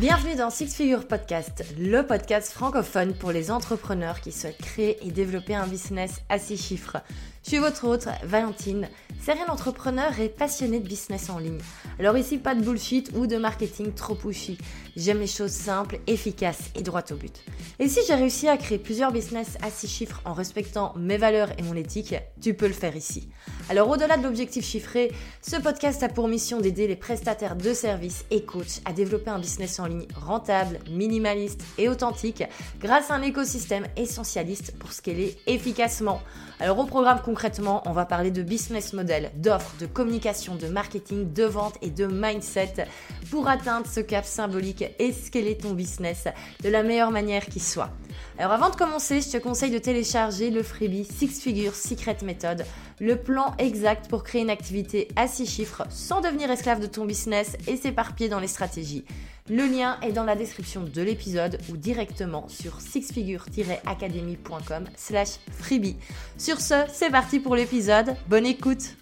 Bienvenue dans Six Figure Podcast, le podcast francophone pour les entrepreneurs qui souhaitent créer et développer un business à six chiffres. Je suis votre hôte, Valentine, serial entrepreneur et passionnée de business en ligne. Alors ici, pas de bullshit ou de marketing trop pushy. J'aime les choses simples, efficaces et droites au but. Et si j'ai réussi à créer plusieurs business à six chiffres en respectant mes valeurs et mon éthique, tu peux le faire ici. Alors au-delà de l'objectif chiffré, ce podcast a pour mission d'aider les prestataires de services et coachs à développer un business en ligne rentable, minimaliste et authentique grâce à un écosystème essentialiste pour scaler efficacement. Alors au programme concrètement, on va parler de business model, d'offres, de communication, de marketing, de vente et de mindset pour atteindre ce cap symbolique et scaler ton business de la meilleure manière qui soit? Alors avant de commencer, je te conseille de télécharger le freebie Six Figures Secret Method, le plan exact pour créer une activité à six chiffres sans devenir esclave de ton business et s'éparpiller dans les stratégies. Le lien est dans la description de l'épisode ou directement sur sixfigure-academy.com slash freebie. Sur ce, c'est parti pour l'épisode. Bonne écoute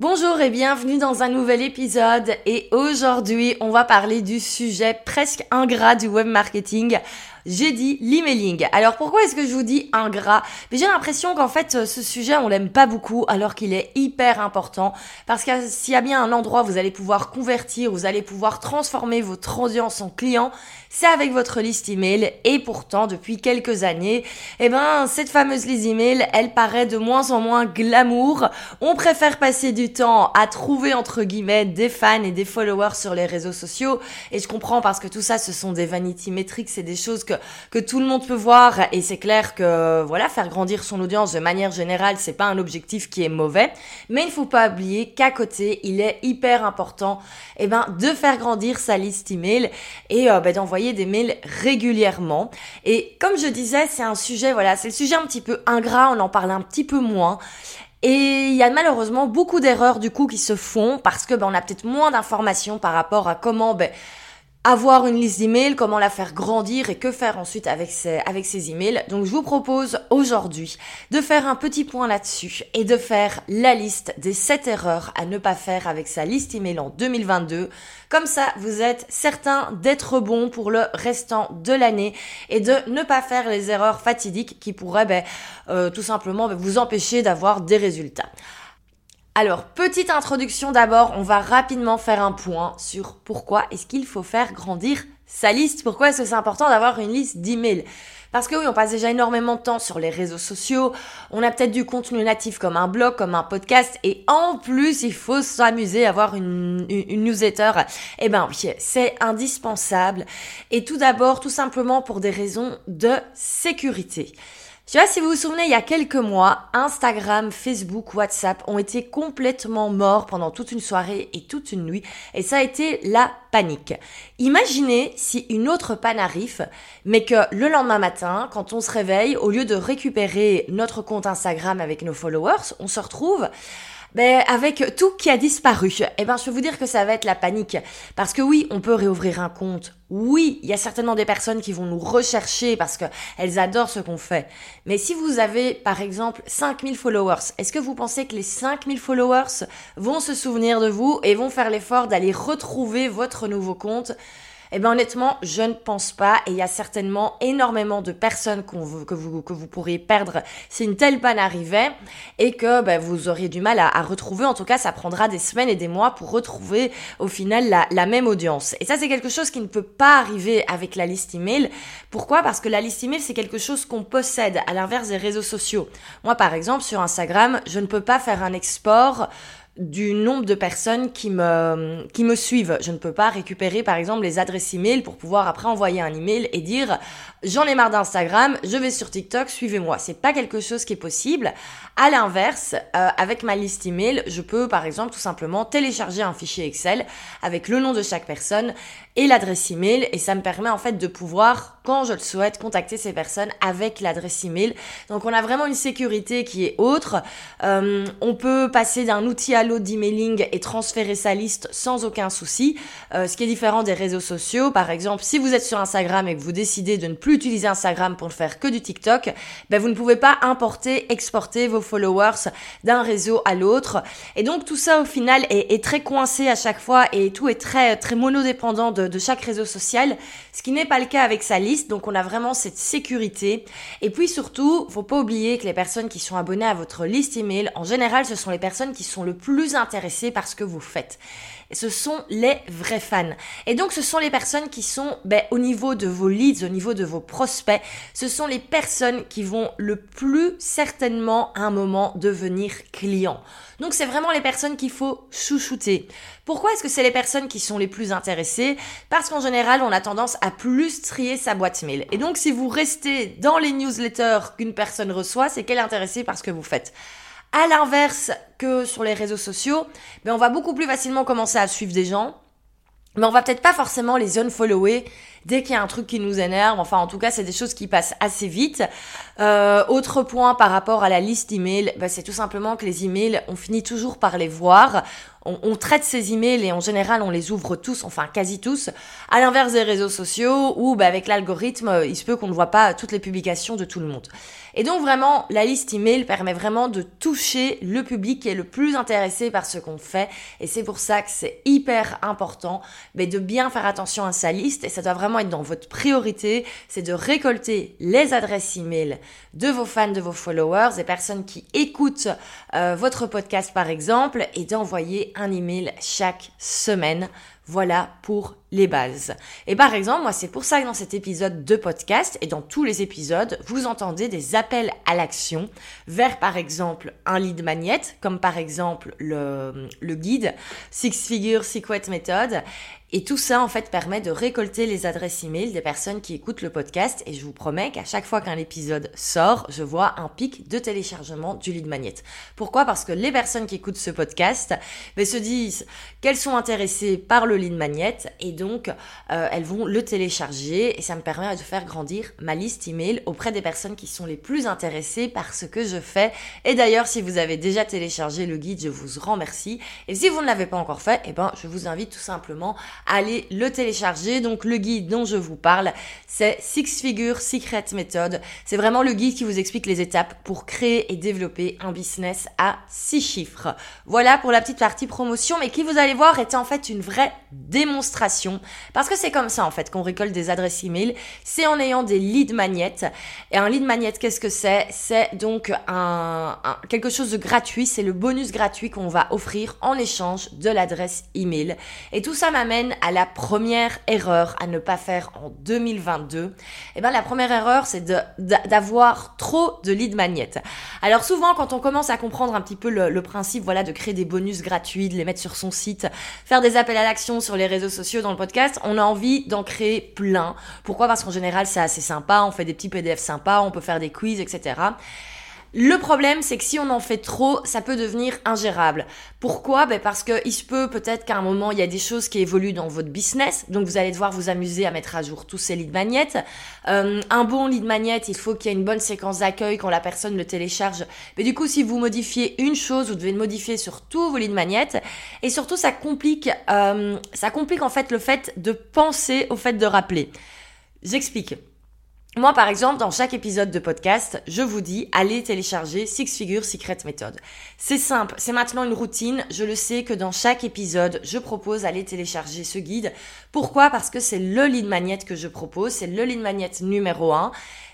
Bonjour et bienvenue dans un nouvel épisode. Et aujourd'hui on va parler du sujet presque ingrat du web marketing j'ai dit l'emailing. Alors pourquoi est-ce que je vous dis ingrat? J'ai l'impression qu'en fait euh, ce sujet on l'aime pas beaucoup alors qu'il est hyper important parce que s'il y a bien un endroit où vous allez pouvoir convertir, vous allez pouvoir transformer votre audience en client, c'est avec votre liste email et pourtant depuis quelques années, eh ben cette fameuse liste email, elle paraît de moins en moins glamour. On préfère passer du temps à trouver entre guillemets des fans et des followers sur les réseaux sociaux et je comprends parce que tout ça ce sont des vanity metrics, c'est des choses que tout le monde peut voir. Et c'est clair que voilà faire grandir son audience de manière générale c'est pas un objectif qui est mauvais. Mais il faut pas oublier qu'à côté il est hyper important eh ben de faire grandir sa liste email et euh, ben, d'envoyer des mails régulièrement. Et comme je disais c'est un sujet voilà c'est le sujet un petit peu ingrat on en parle un petit peu moins. Et il y a malheureusement beaucoup d'erreurs du coup qui se font parce que ben, on a peut-être moins d'informations par rapport à comment ben, avoir une liste d'emails, comment la faire grandir et que faire ensuite avec ces, avec ces emails. Donc je vous propose aujourd'hui de faire un petit point là-dessus et de faire la liste des 7 erreurs à ne pas faire avec sa liste email en 2022. Comme ça, vous êtes certain d'être bon pour le restant de l'année et de ne pas faire les erreurs fatidiques qui pourraient ben, euh, tout simplement ben, vous empêcher d'avoir des résultats. Alors, petite introduction d'abord, on va rapidement faire un point sur pourquoi est-ce qu'il faut faire grandir sa liste, pourquoi est-ce que c'est important d'avoir une liste d'emails? Parce que oui, on passe déjà énormément de temps sur les réseaux sociaux, on a peut-être du contenu natif comme un blog, comme un podcast, et en plus, il faut s'amuser à avoir une, une, newsletter. Eh ben oui, c'est indispensable. Et tout d'abord, tout simplement pour des raisons de sécurité. Je sais si vous vous souvenez, il y a quelques mois, Instagram, Facebook, WhatsApp ont été complètement morts pendant toute une soirée et toute une nuit, et ça a été la panique. Imaginez si une autre panne arrive, mais que le lendemain matin, quand on se réveille, au lieu de récupérer notre compte Instagram avec nos followers, on se retrouve ben, avec tout qui a disparu, eh ben, je peux vous dire que ça va être la panique. Parce que oui, on peut réouvrir un compte. Oui, il y a certainement des personnes qui vont nous rechercher parce qu'elles adorent ce qu'on fait. Mais si vous avez, par exemple, 5000 followers, est-ce que vous pensez que les 5000 followers vont se souvenir de vous et vont faire l'effort d'aller retrouver votre nouveau compte? Eh bien honnêtement, je ne pense pas et il y a certainement énormément de personnes que, vous, que vous pourriez perdre si une telle panne arrivait et que ben, vous auriez du mal à, retrouver. En tout cas, ça prendra des semaines et des mois pour retrouver au final la, la même audience. Et ça, c'est quelque chose qui ne peut pas arriver avec la liste email. Pourquoi? Parce que la liste email, c'est quelque chose qu'on possède à l'inverse des réseaux sociaux. Moi, par exemple, sur Instagram, je ne peux pas faire un export du nombre de personnes qui me, qui me suivent. Je ne peux pas récupérer par exemple les adresses email pour pouvoir après envoyer un email et dire j'en ai marre d'Instagram, je vais sur TikTok, suivez-moi. C'est pas quelque chose qui est possible. À l'inverse, euh, avec ma liste email, je peux par exemple tout simplement télécharger un fichier Excel avec le nom de chaque personne et l'adresse email et ça me permet en fait de pouvoir je le souhaite, contacter ces personnes avec l'adresse email. Donc on a vraiment une sécurité qui est autre. Euh, on peut passer d'un outil à l'autre d'emailing et transférer sa liste sans aucun souci. Euh, ce qui est différent des réseaux sociaux. Par exemple, si vous êtes sur Instagram et que vous décidez de ne plus utiliser Instagram pour ne faire que du TikTok, ben vous ne pouvez pas importer, exporter vos followers d'un réseau à l'autre. Et donc tout ça au final est, très coincé à chaque fois et tout est très très monodépendant de chaque réseau social, ce qui n'est pas le cas avec sa liste. Donc on a vraiment cette sécurité. Et puis surtout, faut pas oublier que les personnes qui sont abonnées à votre liste email, en général, ce sont les personnes qui sont le plus intéressées par ce que vous faites ce sont les vrais fans. Et donc, ce sont les personnes qui sont ben, au niveau de vos leads, au niveau de vos prospects. Ce sont les personnes qui vont le plus certainement à un moment devenir clients. Donc, c'est vraiment les personnes qu'il faut chouchouter. Pourquoi est-ce que c'est les personnes qui sont les plus intéressées? Parce qu'en général, on a tendance à plus trier sa boîte mail. Et donc, si vous restez dans les newsletters qu'une personne reçoit, c'est qu'elle est intéressée par ce que vous faites. À l'inverse que sur les réseaux sociaux, mais on va beaucoup plus facilement commencer à suivre des gens, mais on va peut-être pas forcément les unfollower dès qu'il y a un truc qui nous énerve. Enfin, en tout cas, c'est des choses qui passent assez vite. Euh, autre point par rapport à la liste email, bah, c'est tout simplement que les emails, on finit toujours par les voir. On, traite ces emails et en général, on les ouvre tous, enfin quasi tous. À l'inverse des réseaux sociaux où, bah, avec l'algorithme, il se peut qu'on ne voit pas toutes les publications de tout le monde. Et donc vraiment, la liste email permet vraiment de toucher le public qui est le plus intéressé par ce qu'on fait. Et c'est pour ça que c'est hyper important mais de bien faire attention à sa liste. Et ça doit vraiment être dans votre priorité. C'est de récolter les adresses email de vos fans, de vos followers, des personnes qui écoutent euh, votre podcast par exemple, et d'envoyer un email chaque semaine voilà pour les bases. Et par exemple, moi, c'est pour ça que dans cet épisode de podcast et dans tous les épisodes, vous entendez des appels à l'action vers, par exemple, un lead magnet, comme par exemple le, guide Six Figure Secret Method. Et tout ça, en fait, permet de récolter les adresses email des personnes qui écoutent le podcast. Et je vous promets qu'à chaque fois qu'un épisode sort, je vois un pic de téléchargement du lead magnet. Pourquoi? Parce que les personnes qui écoutent ce podcast ben, se disent qu'elles sont intéressées par le et donc euh, elles vont le télécharger et ça me permet de faire grandir ma liste email auprès des personnes qui sont les plus intéressées par ce que je fais. Et d'ailleurs, si vous avez déjà téléchargé le guide, je vous remercie. Et si vous ne l'avez pas encore fait, eh ben, je vous invite tout simplement allez le télécharger. Donc le guide dont je vous parle, c'est Six Figure Secret Method. C'est vraiment le guide qui vous explique les étapes pour créer et développer un business à six chiffres. Voilà pour la petite partie promotion, mais qui vous allez voir était en fait une vraie démonstration. Parce que c'est comme ça en fait qu'on récolte des adresses email. C'est en ayant des lead magnets. Et un lead magnet, qu'est-ce que c'est? C'est donc un, quelque chose de gratuit. C'est le bonus gratuit qu'on va offrir en échange de l'adresse email. Et tout ça m'amène à la première erreur à ne pas faire en 2022, eh ben la première erreur c'est d'avoir trop de lead magnets. Alors souvent quand on commence à comprendre un petit peu le, principe voilà de créer des bonus gratuits, de les mettre sur son site, faire des appels à l'action sur les réseaux sociaux dans le podcast, on a envie d'en créer plein. Pourquoi? Parce qu'en général c'est assez sympa, on fait des petits PDF sympas, on peut faire des quiz, etc. Le problème, c'est que si on en fait trop, ça peut devenir ingérable. Pourquoi? Ben Parce qu'il se peut peut-être qu'à un moment, il y a des choses qui évoluent dans votre business. Donc, vous allez devoir vous amuser à mettre à jour tous ces lead magnets. Euh, un bon lead magnet, il faut qu'il y ait une bonne séquence d'accueil quand la personne le télécharge. Mais du coup, si vous modifiez une chose, vous devez le modifier sur tous vos lead magnets. Et surtout, ça complique, euh, ça complique en fait le fait de penser au fait de rappeler. J'explique. Moi, par exemple, dans chaque épisode de podcast, je vous dis, allez télécharger Six Figure Secret Method. C'est simple, c'est maintenant une routine. Je le sais que dans chaque épisode, je propose d'aller télécharger ce guide. Pourquoi? Parce que c'est le lead magnet que je propose, c'est le lead magnet numéro un.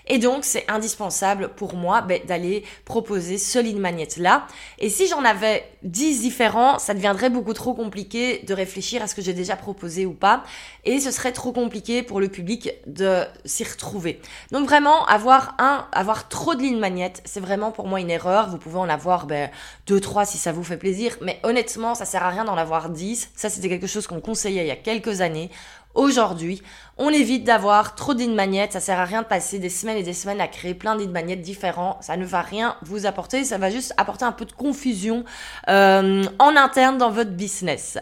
Et donc, c'est indispensable pour moi ben, d'aller proposer ce lead magnet là. Et si j'en avais 10 différents, ça deviendrait beaucoup trop compliqué de réfléchir à ce que j'ai déjà proposé ou pas. Et ce serait trop compliqué pour le public de s'y retrouver. Donc vraiment, avoir un, avoir trop de lead magnet, c'est vraiment pour moi une erreur. Vous pouvez en avoir ben, 2, 3 si ça vous fait plaisir. Mais honnêtement, ça sert à rien d'en avoir 10. Ça, c'était quelque chose qu'on conseillait il y a quelques années. Aujourd'hui, on évite d'avoir trop lead magnets. Ça sert à rien de passer des semaines et des semaines à créer plein lead magnets différents. Ça ne va rien vous apporter. Ça va juste apporter un peu de confusion euh, en interne dans votre business.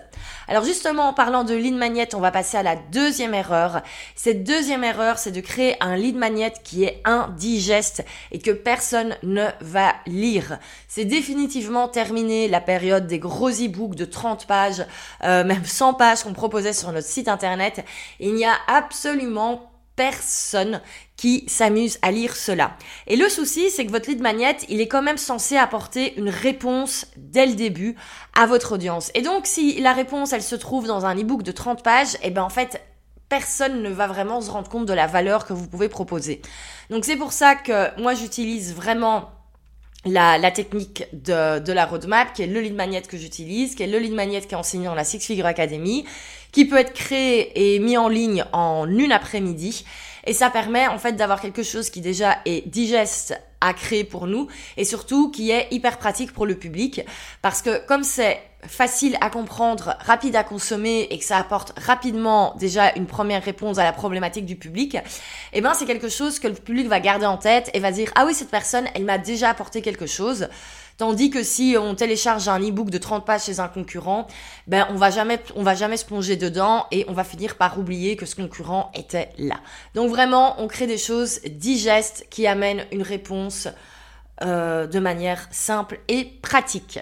Alors justement, en parlant de lead magnet, on va passer à la deuxième erreur. Cette deuxième erreur, c'est de créer un lead magnet qui est indigeste et que personne ne va lire. C'est définitivement terminé la période des gros e-books de 30 pages, euh, même 100 pages qu'on proposait sur notre site internet. Il n'y a absolument personne qui s'amuse à lire cela. Et le souci, c'est que votre lead magnet, il est quand même censé apporter une réponse dès le début à votre audience. Et donc, si la réponse, elle se trouve dans un e-book de 30 pages, eh ben en fait, personne ne va vraiment se rendre compte de la valeur que vous pouvez proposer. Donc c'est pour ça que moi j'utilise vraiment la, la, technique de, de, la roadmap, qui est le lead magnet que j'utilise, qui est le lead magnet qui est enseigné dans la Six Figure Academy, qui peut être créé et mis en ligne en une après-midi. Et ça permet en fait d'avoir quelque chose qui déjà est digeste à créer pour nous et surtout qui est hyper pratique pour le public parce que comme c'est facile à comprendre, rapide à consommer et que ça apporte rapidement déjà une première réponse à la problématique du public, eh ben c'est quelque chose que le public va garder en tête et va dire ah oui cette personne elle m'a déjà apporté quelque chose. Tandis que si on télécharge un e-book de 30 pages chez un concurrent, ben on va jamais on va jamais se plonger dedans et on va finir par oublier que ce concurrent était là. Donc vraiment, on crée des choses digestes qui amènent une réponse euh, de manière simple et pratique.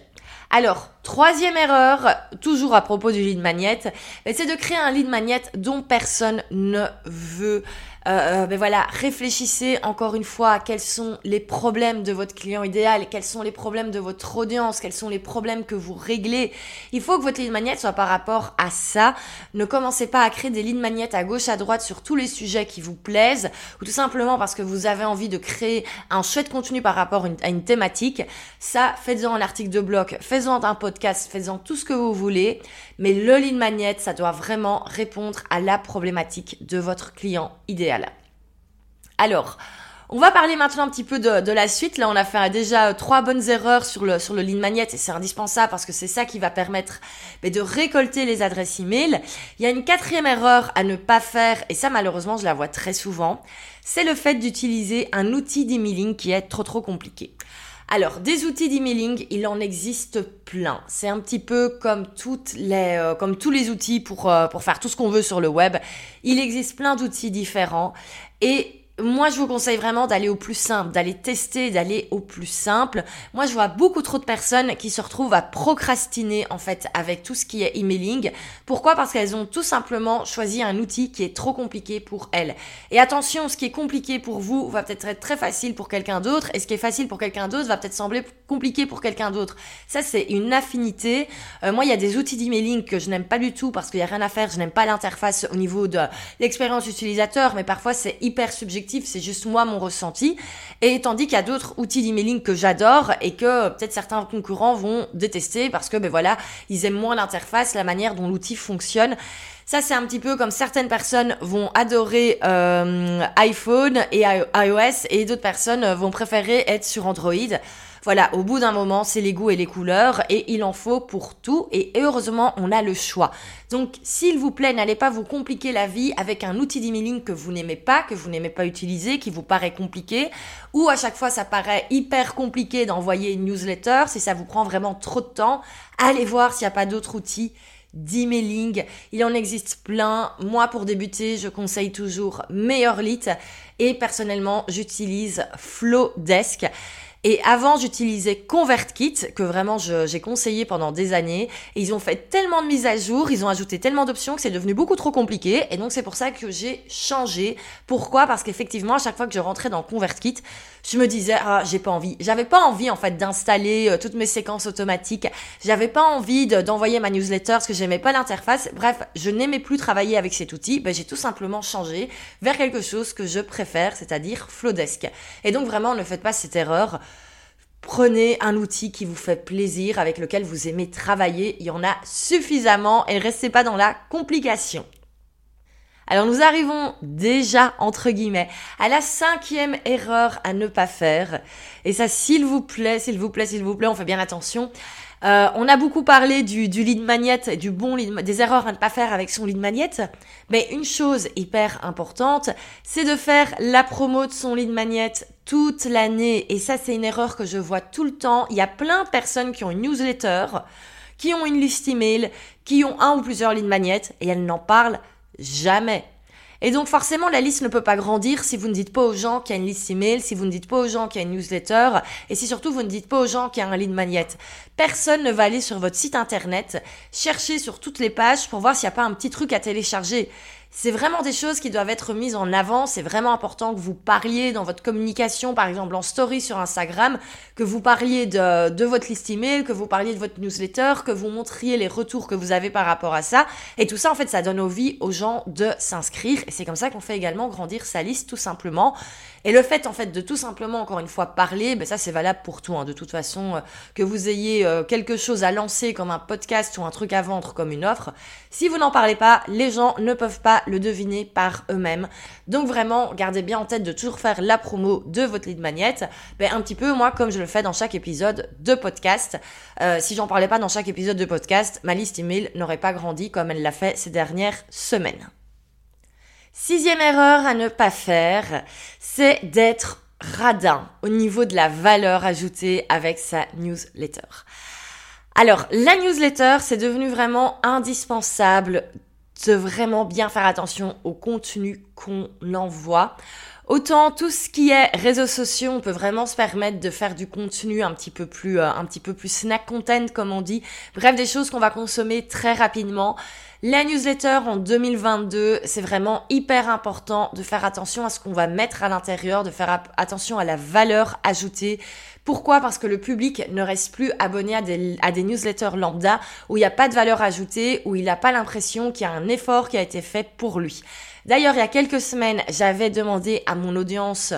Alors, troisième erreur, toujours à propos du lead magnet, c'est de créer un lead magnet dont personne ne veut euh, euh, voilà, réfléchissez encore une fois à quels sont les problèmes de votre client idéal, quels sont les problèmes de votre audience, quels sont les problèmes que vous réglez. Il faut que votre lead magnet soit par rapport à ça. Ne commencez pas à créer des lead magnets à gauche, à droite sur tous les sujets qui vous plaisent, ou tout simplement parce que vous avez envie de créer un chouette contenu par rapport à une thématique. Ça, faites-en un article de blog, faites-en un podcast, faites-en tout ce que vous voulez. Mais le lead magnet, ça doit vraiment répondre à la problématique de votre client idéal. Alors, on va parler maintenant un petit peu de, la suite. Là, on a fait déjà trois bonnes erreurs sur le, sur le lead magnet et c'est indispensable parce que c'est ça qui va permettre de récolter les adresses email. Il y a une quatrième erreur à ne pas faire et ça, malheureusement, je la vois très souvent. C'est le fait d'utiliser un outil d'emailing qui est trop trop compliqué. Alors, des outils d'emailing, il en existe plein. C'est un petit peu comme euh, tous les outils pour, euh, pour faire tout ce qu'on veut sur le web. Il existe plein d'outils différents et moi, je vous conseille vraiment d'aller au plus simple, d'aller tester, d'aller au plus simple. Moi, je vois beaucoup trop de personnes qui se retrouvent à procrastiner, en fait, avec tout ce qui est emailing. Pourquoi? Parce qu'elles ont tout simplement choisi un outil qui est trop compliqué pour elles. Et attention, ce qui est compliqué pour vous va peut-être être très facile pour quelqu'un d'autre, et ce qui est facile pour quelqu'un d'autre va peut-être sembler compliqué pour quelqu'un d'autre. Ça, c'est une affinité. Euh, moi, il y a des outils d'emailing que je n'aime pas du tout parce qu'il n'y a rien à faire. Je n'aime pas l'interface au niveau de l'expérience utilisateur, mais parfois c'est hyper subjectif c'est juste moi mon ressenti. Et tandis qu'il y a d'autres outils d'emailing que j'adore et que peut-être certains concurrents vont détester parce que ben voilà, ils aiment moins l'interface, la manière dont l'outil fonctionne. Ça, c'est un petit peu comme certaines personnes vont adorer euh, iPhone et iOS et d'autres personnes vont préférer être sur Android. Voilà, au bout d'un moment, c'est les goûts et les couleurs et il en faut pour tout et heureusement, on a le choix. Donc, s'il vous plaît, n'allez pas vous compliquer la vie avec un outil d'emailing que vous n'aimez pas, que vous n'aimez pas utiliser, qui vous paraît compliqué ou à chaque fois ça paraît hyper compliqué d'envoyer une newsletter, si ça vous prend vraiment trop de temps, allez voir s'il n'y a pas d'autres outils d'emailing. Il en existe plein. Moi, pour débuter, je conseille toujours MeilleurLit et personnellement, j'utilise Flowdesk. Et avant, j'utilisais ConvertKit, que vraiment j'ai conseillé pendant des années. Et ils ont fait tellement de mises à jour, ils ont ajouté tellement d'options que c'est devenu beaucoup trop compliqué. Et donc, c'est pour ça que j'ai changé. Pourquoi? Parce qu'effectivement, à chaque fois que je rentrais dans ConvertKit, je me disais, ah, j'ai pas envie. J'avais pas envie, en fait, d'installer euh, toutes mes séquences automatiques. J'avais pas envie d'envoyer ma newsletter parce que j'aimais pas l'interface. Bref, je n'aimais plus travailler avec cet outil. Ben, j'ai tout simplement changé vers quelque chose que je préfère, c'est-à-dire Flowdesk. Et donc, vraiment, ne faites pas cette erreur. Prenez un outil qui vous fait plaisir, avec lequel vous aimez travailler. Il y en a suffisamment et restez pas dans la complication. Alors nous arrivons déjà, entre guillemets, à la cinquième erreur à ne pas faire. Et ça, s'il vous plaît, s'il vous plaît, s'il vous plaît, on fait bien attention. Euh, on a beaucoup parlé du, du lead magnet, du bon lead, des erreurs à ne pas faire avec son lead magnet. Mais une chose hyper importante, c'est de faire la promo de son lead magnet toute l'année. Et ça, c'est une erreur que je vois tout le temps. Il y a plein de personnes qui ont une newsletter, qui ont une liste email, qui ont un ou plusieurs lead magnets et elles n'en parlent jamais. Et donc forcément, la liste ne peut pas grandir si vous ne dites pas aux gens qu'il y a une liste email, si vous ne dites pas aux gens qu'il y a une newsletter, et si surtout vous ne dites pas aux gens qu'il y a un lead magnet. Personne ne va aller sur votre site internet, chercher sur toutes les pages pour voir s'il n'y a pas un petit truc à télécharger. C'est vraiment des choses qui doivent être mises en avant. C'est vraiment important que vous parliez dans votre communication, par exemple en story sur Instagram, que vous parliez de, de votre liste email, que vous parliez de votre newsletter, que vous montriez les retours que vous avez par rapport à ça. Et tout ça, en fait, ça donne envie aux gens de s'inscrire. Et c'est comme ça qu'on fait également grandir sa liste, tout simplement. Et le fait, en fait, de tout simplement, encore une fois, parler, ben ça, c'est valable pour tout. Hein. De toute façon, euh, que vous ayez euh, quelque chose à lancer comme un podcast ou un truc à vendre comme une offre, si vous n'en parlez pas, les gens ne peuvent pas le deviner par eux-mêmes. Donc vraiment, gardez bien en tête de toujours faire la promo de votre lead magnet. Ben, un petit peu, moi, comme je le fais dans chaque épisode de podcast. Euh, si j'en parlais pas dans chaque épisode de podcast, ma liste email n'aurait pas grandi comme elle l'a fait ces dernières semaines. Sixième erreur à ne pas faire, c'est d'être radin au niveau de la valeur ajoutée avec sa newsletter. Alors, la newsletter, c'est devenu vraiment indispensable de vraiment bien faire attention au contenu qu'on envoie. Autant tout ce qui est réseaux sociaux, on peut vraiment se permettre de faire du contenu un petit peu plus, euh, un petit peu plus snack content comme on dit. Bref, des choses qu'on va consommer très rapidement. La newsletter en 2022, c'est vraiment hyper important de faire attention à ce qu'on va mettre à l'intérieur, de faire attention à la valeur ajoutée. Pourquoi? Parce que le public ne reste plus abonné à des, newsletters lambda où il n'y a pas de valeur ajoutée, où il n'a pas l'impression qu'il y a un effort qui a été fait pour lui. D'ailleurs, il y a quelques semaines, j'avais demandé à mon audience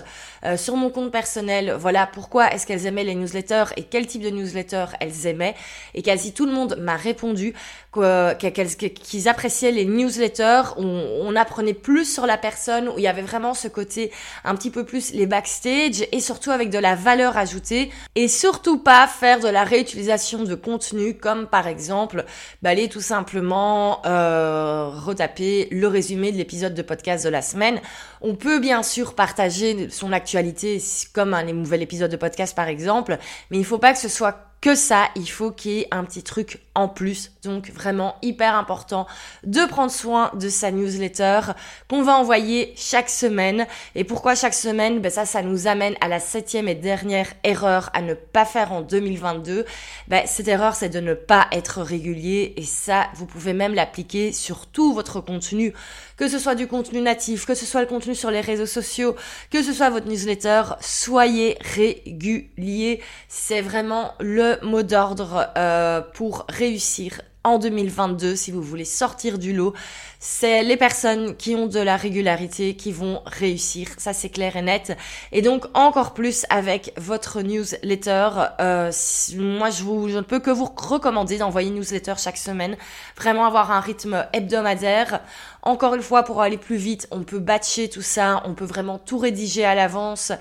euh, sur mon compte personnel, voilà, pourquoi est-ce qu'elles aimaient les newsletters et quel type de newsletter elles aimaient. Et quasi tout le monde m'a répondu qu'ils appréciaient les newsletters où on apprenait plus sur la personne, où il y avait vraiment ce côté un petit peu plus les backstage et surtout avec de la valeur ajoutée et surtout pas faire de la réutilisation de contenu comme par exemple bah, aller tout simplement euh, retaper le résumé de l'épisode de podcast de la semaine. On peut bien sûr partager son actualité comme un nouvel épisode de podcast par exemple, mais il faut pas que ce soit que ça, il faut qu'il y ait un petit truc en plus. Donc vraiment hyper important de prendre soin de sa newsletter qu'on va envoyer chaque semaine. Et pourquoi chaque semaine? Ben Ça, ça nous amène à la septième et dernière erreur à ne pas faire en 2022. Ben, cette erreur, c'est de ne pas être régulier. Et ça, vous pouvez même l'appliquer sur tout votre contenu que ce soit du contenu natif, que ce soit le contenu sur les réseaux sociaux, que ce soit votre newsletter, soyez régulier. C'est vraiment le mot d'ordre euh, pour réussir en 2022 si vous voulez sortir du lot. C'est les personnes qui ont de la régularité qui vont réussir, ça c'est clair et net. Et donc encore plus avec votre newsletter, euh, moi je, vous, je ne peux que vous recommander d'envoyer une newsletter chaque semaine, vraiment avoir un rythme hebdomadaire. Encore une fois, pour aller plus vite, on peut batcher tout ça, on peut vraiment tout rédiger à l'avance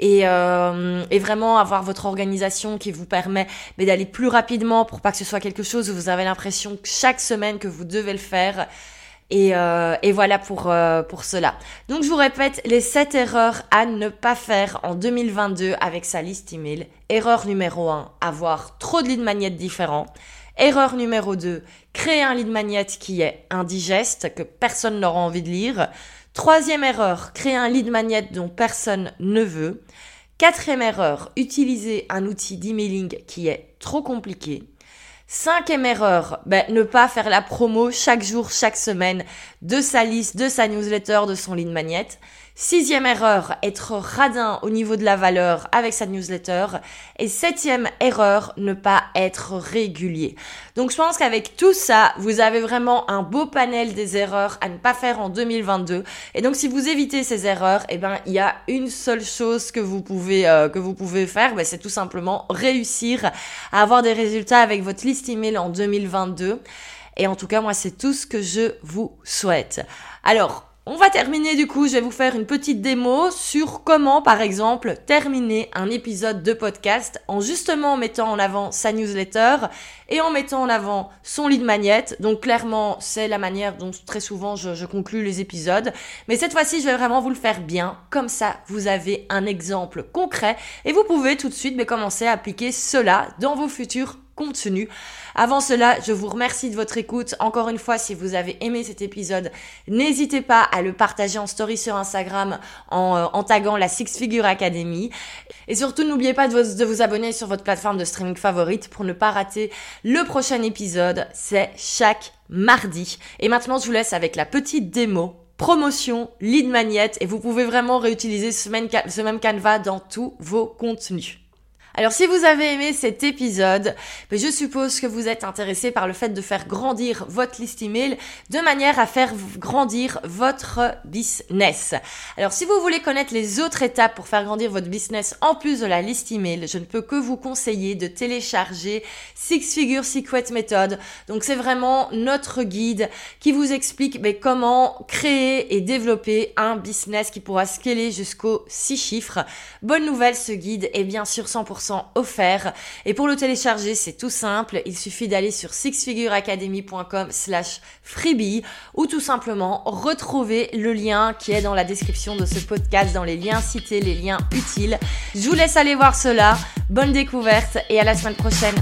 et, euh, et vraiment avoir votre organisation qui vous permet d'aller plus rapidement pour pas que ce soit quelque chose où vous avez l'impression que chaque semaine que vous devez le faire. Et, euh, et, voilà pour, euh, pour cela. Donc je vous répète les 7 erreurs à ne pas faire en 2022 avec sa liste email. Erreur numéro 1, avoir trop de lead magnets différents. Erreur numéro 2, créer un lead magnet qui est indigeste, que personne n'aura envie de lire. Troisième erreur, créer un lead magnet dont personne ne veut. Quatrième erreur, utiliser un outil d'emailing qui est trop compliqué. Cinquième erreur, ben, ne pas faire la promo chaque jour, chaque semaine de sa liste, de sa newsletter, de son lead magnet. Sixième erreur, être radin au niveau de la valeur avec sa newsletter. Et septième erreur, ne pas être régulier. Donc je pense qu'avec tout ça, vous avez vraiment un beau panel des erreurs à ne pas faire en 2022. Et donc si vous évitez ces erreurs, eh ben il y a une seule chose que vous pouvez euh, que vous pouvez faire, ben, c'est tout simplement réussir à avoir des résultats avec votre liste email en 2022. Et en tout cas, moi, c'est tout ce que je vous souhaite. Alors, On va terminer du coup, je vais vous faire une petite démo sur comment par exemple terminer un épisode de podcast en justement mettant en avant sa newsletter et en mettant en avant son lead magnet. Donc clairement, c'est la manière dont très souvent je, je conclue les épisodes. Mais cette fois-ci, je vais vraiment vous le faire bien. Comme ça, vous avez un exemple concret et vous pouvez tout de suite mais, commencer à appliquer cela dans vos futurs Avant cela, je vous remercie de votre écoute. Encore une fois, si vous avez aimé cet épisode, n'hésitez pas à le partager en story sur Instagram en, euh, taguant la Six Figure Academy. Et surtout, n'oubliez pas de vous, de vous abonner sur votre plateforme de streaming favorite pour ne pas rater le prochain épisode. C'est chaque mardi. Et maintenant, je vous laisse avec la petite démo promotion, lead magnet et vous pouvez vraiment réutiliser ce même, ce même canevas dans tous vos contenus. Alors si vous avez aimé cet épisode, ben, je suppose que vous êtes intéressé par le fait de faire grandir votre liste email de manière à faire grandir votre business. Alors si vous voulez connaître les autres étapes pour faire grandir votre business en plus de la liste email, je ne peux que vous conseiller de télécharger Six Figure Secret Method. Donc c'est vraiment notre guide qui vous explique ben, comment créer et développer un business qui pourra scaler jusqu'aux 6 chiffres. Bonne nouvelle, ce guide est bien sûr 100% offert. Et pour le télécharger, c'est tout simple. Il suffit d'aller sur sixfigureacademy.com slash freebie ou tout simplement retrouver le lien qui est dans la description de ce podcast, dans les liens cités, les liens utiles. Je vous laisse aller voir cela. Bonne découverte et à la semaine prochaine.